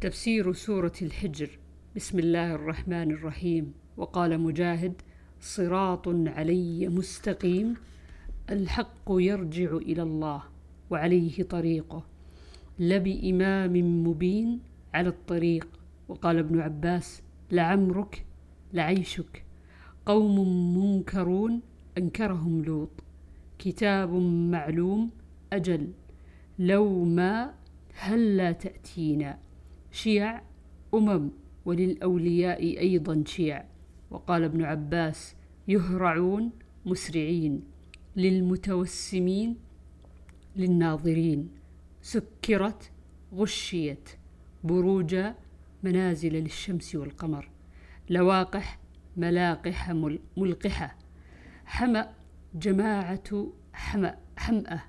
تفسير سورة الحجر. بسم الله الرحمن الرحيم. وقال مجاهد صراط علي مستقيم الحق يرجع إلى الله وعليه طريقه لبإمام مبين على الطريق. وقال ابن عباس لعمرك لعيشك قوم منكرون أنكرهم لوط كتاب معلوم أجل لو ما هلا تأتينا. شيع أمم وللأولياء أيضا شيع. وقال ابن عباس يهرعون مسرعين للمتوسمين للناظرين. سكرت غشيت بروجا منازل للشمس والقمر. لواقح ملاقح ملقحة. حمأ جماعة حمأ حمأة.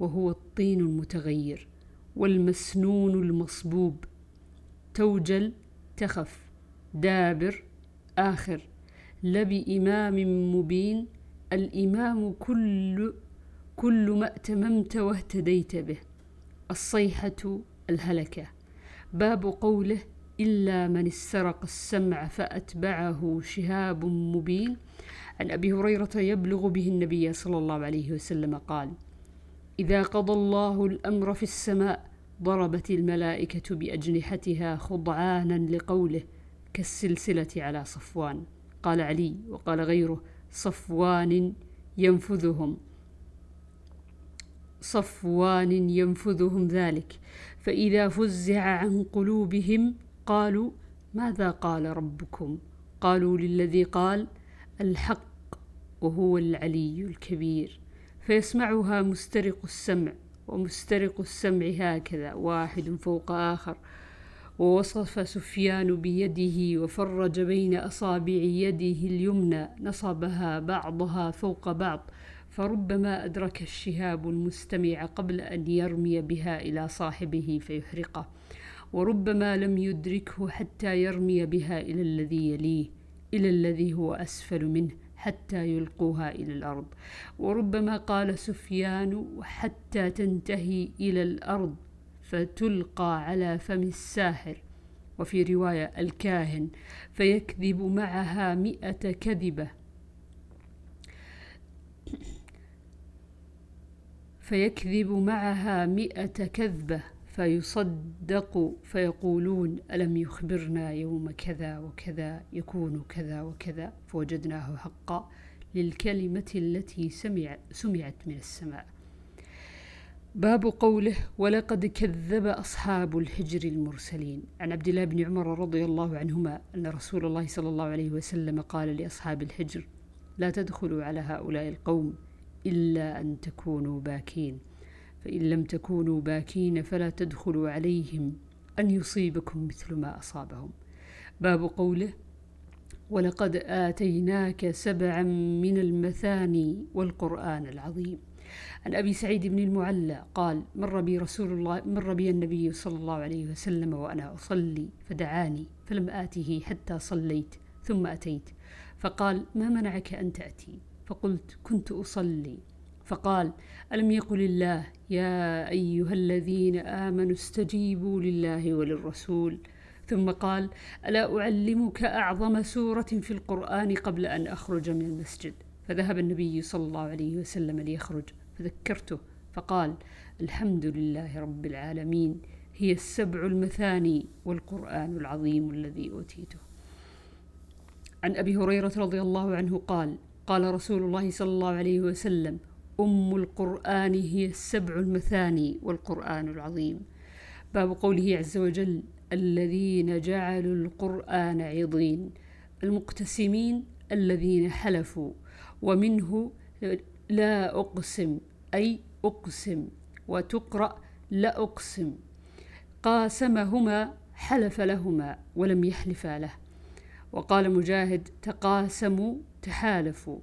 وهو الطين المتغير والمسنون المصبوب. توجل تخف دابر آخر. لبإمام مبين الإمام كل كل ما أتممت واهتديت به. الصيحة الهلكة. باب قوله إلا من استرق السمع فأتبعه شهاب مبين. عن أبي هريرة يبلغ به النبي صلى الله عليه وسلم قال إذا قضى الله الأمر في السماء ضربت الملائكة بأجنحتها خضعانا لقوله كالسلسلة على صفوان. قال علي وقال غيره صفوان ينفذهم. صفوان ينفذهم ذلك. فإذا فزع عن قلوبهم قالوا ماذا قال ربكم؟ قالوا للذي قال الحق وهو العلي الكبير. فيسمعها مسترق السمع. ومسترق السمع هكذا واحد فوق آخر. ووصف سفيان بيده وفرج بين أصابع يده اليمنى نصبها بعضها فوق بعض. فربما أدرك الشهاب المستمع قبل أن يرمي بها إلى صاحبه فيحرقه. وربما لم يدركه حتى يرمي بها إلى الذي يليه إلى الذي هو أسفل منه. حتى يلقوها إلى الأرض. وربما قال سفيان حتى تنتهي إلى الأرض فتلقى على فم الساحر. وفي رواية الكاهن فيكذب معها مئة كذبة. فيكذب معها مئة كذبة. فيصدق فيقولون ألم يخبرنا يوم كذا وكذا يكون كذا وكذا فوجدناه حقا للكلمة التي سمع سمعت من السماء. باب قوله ولقد كذب أصحاب الحجر المرسلين. عن عبد الله بن عمر رضي الله عنهما أن رسول الله صلى الله عليه وسلم قال لأصحاب الحجر لا تدخلوا على هؤلاء القوم إلا أن تكونوا باكين. فإن لم تكونوا باكين فلا تدخلوا عليهم أن يصيبكم مثل ما أصابهم. باب قوله ولقد آتيناك سبعا من المثاني والقرآن العظيم عن أبي سعيد بن المعلى قال مر بي رسول الله مر بي النبي صلى الله عليه وسلم وأنا أصلي فدعاني فلم آته حتى صليت ثم أتيت فقال ما منعك أن تأتي؟ فقلت كنت أصلي فقال ألم يقل الله يا أيها الذين آمنوا استجيبوا لله وللرسول؟ ثم قال ألا أعلمك أعظم سورة في القرآن قبل أن أخرج من المسجد؟ فذهب النبي صلى الله عليه وسلم ليخرج فذكرته فقال الحمد لله رب العالمين هي السبع المثاني والقرآن العظيم الذي أوتيته. عن أبي هريرة رضي الله عنه قال قال رسول الله صلى الله عليه وسلم أم القرآن هي السبع المثاني والقرآن العظيم. باب قوله عز وجل الذين جعلوا القرآن عضين. المقتسمين الذين حلفوا. ومنه لا أقسم أي أقسم. وتقرأ لا أقسم. قاسمهما حلف لهما ولم يحلفا له. وقال مجاهد تقاسموا تحالفوا.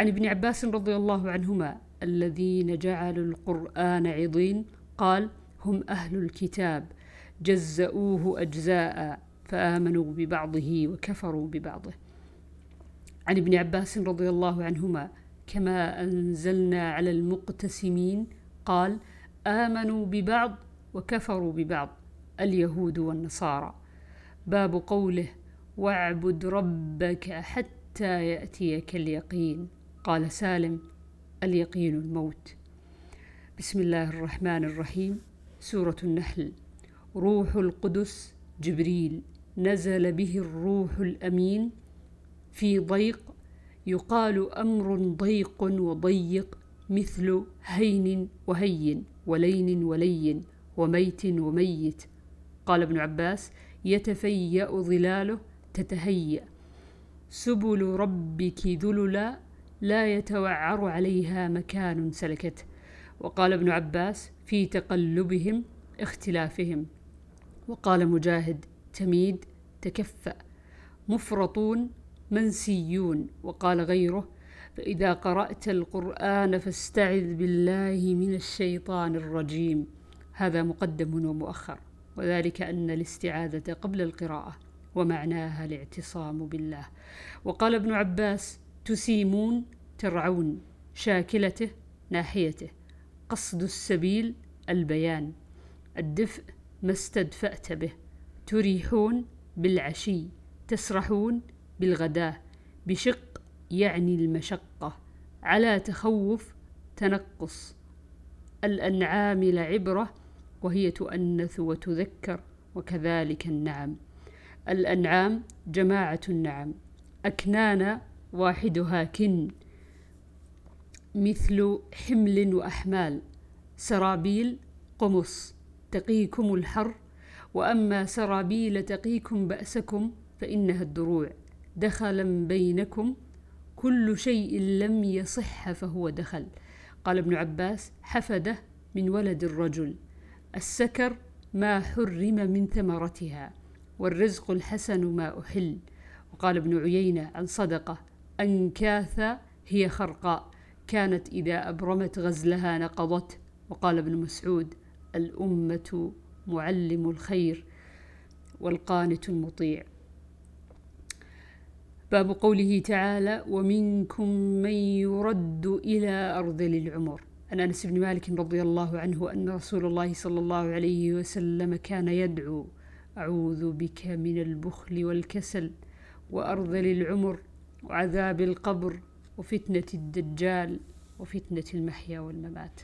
عن ابن عباس رضي الله عنهما الذين جعلوا القرآن عضين قال هم أهل الكتاب جزؤوه أجزاء فآمنوا ببعضه وكفروا ببعضه. عن ابن عباس رضي الله عنهما كما أنزلنا على المقتسمين قال آمنوا ببعض وكفروا ببعض اليهود والنصارى. باب قوله واعبد ربك حتى يأتيك اليقين. قال سالم اليقين الموت. بسم الله الرحمن الرحيم. سورة النحل. روح القدس جبريل نزل به الروح الأمين في ضيق يقال أمر ضيق وضيق مثل هين وهين ولين ولين وميت وميت. قال ابن عباس يتفيأ ظلاله تتهيأ. سبل ربك ذللا لا يتوعر عليها مكان سلكته وقال ابن عباس في تقلبهم اختلافهم. وقال مجاهد تميد تكفأ. مفرطون منسيون. وقال غيره فإذا قرأت القرآن فاستعذ بالله من الشيطان الرجيم. هذا مقدم ومؤخر. وذلك أن الاستعاذة قبل القراءة ومعناها الاعتصام بالله. وقال ابن عباس تسيمون ترعون شاكلته ناحيته. قصد السبيل البيان. الدفء ما استدفأت به. تريحون بالعشي تسرحون بالغداة. بشق يعني المشقة. على تخوف تنقص. الأنعام لعبرة وهي تؤنث وتذكر وكذلك النعم. الأنعام جماعة النعم. أكنان واحدها كن. مثل حمل وأحمال سرابيل قمص تقيكم الحر. وأما سرابيل تقيكم بأسكم فإنها الدروع. دخلا بينكم كل شيء لم يصح فهو دخل. قال ابن عباس حفده من ولد الرجل. السكر ما حرم من ثمرتها والرزق الحسن ما أحل. وقال ابن عيينة عن صدقة أنكاث هي خرقاء. كانت إذا أبرمت غزلها نقضت. وقال ابن مسعود الأمة معلم الخير والقانت المطيع. باب قوله تعالى ومنكم من يرد إلى أرذل العمر عن أنس بن مالك رضي الله عنه أن رسول الله صلى الله عليه وسلم كان يدعو أعوذ بك من البخل والكسل وأرذل العمر وعذاب القبر وفتنة الدجال وفتنة المحيا والممات.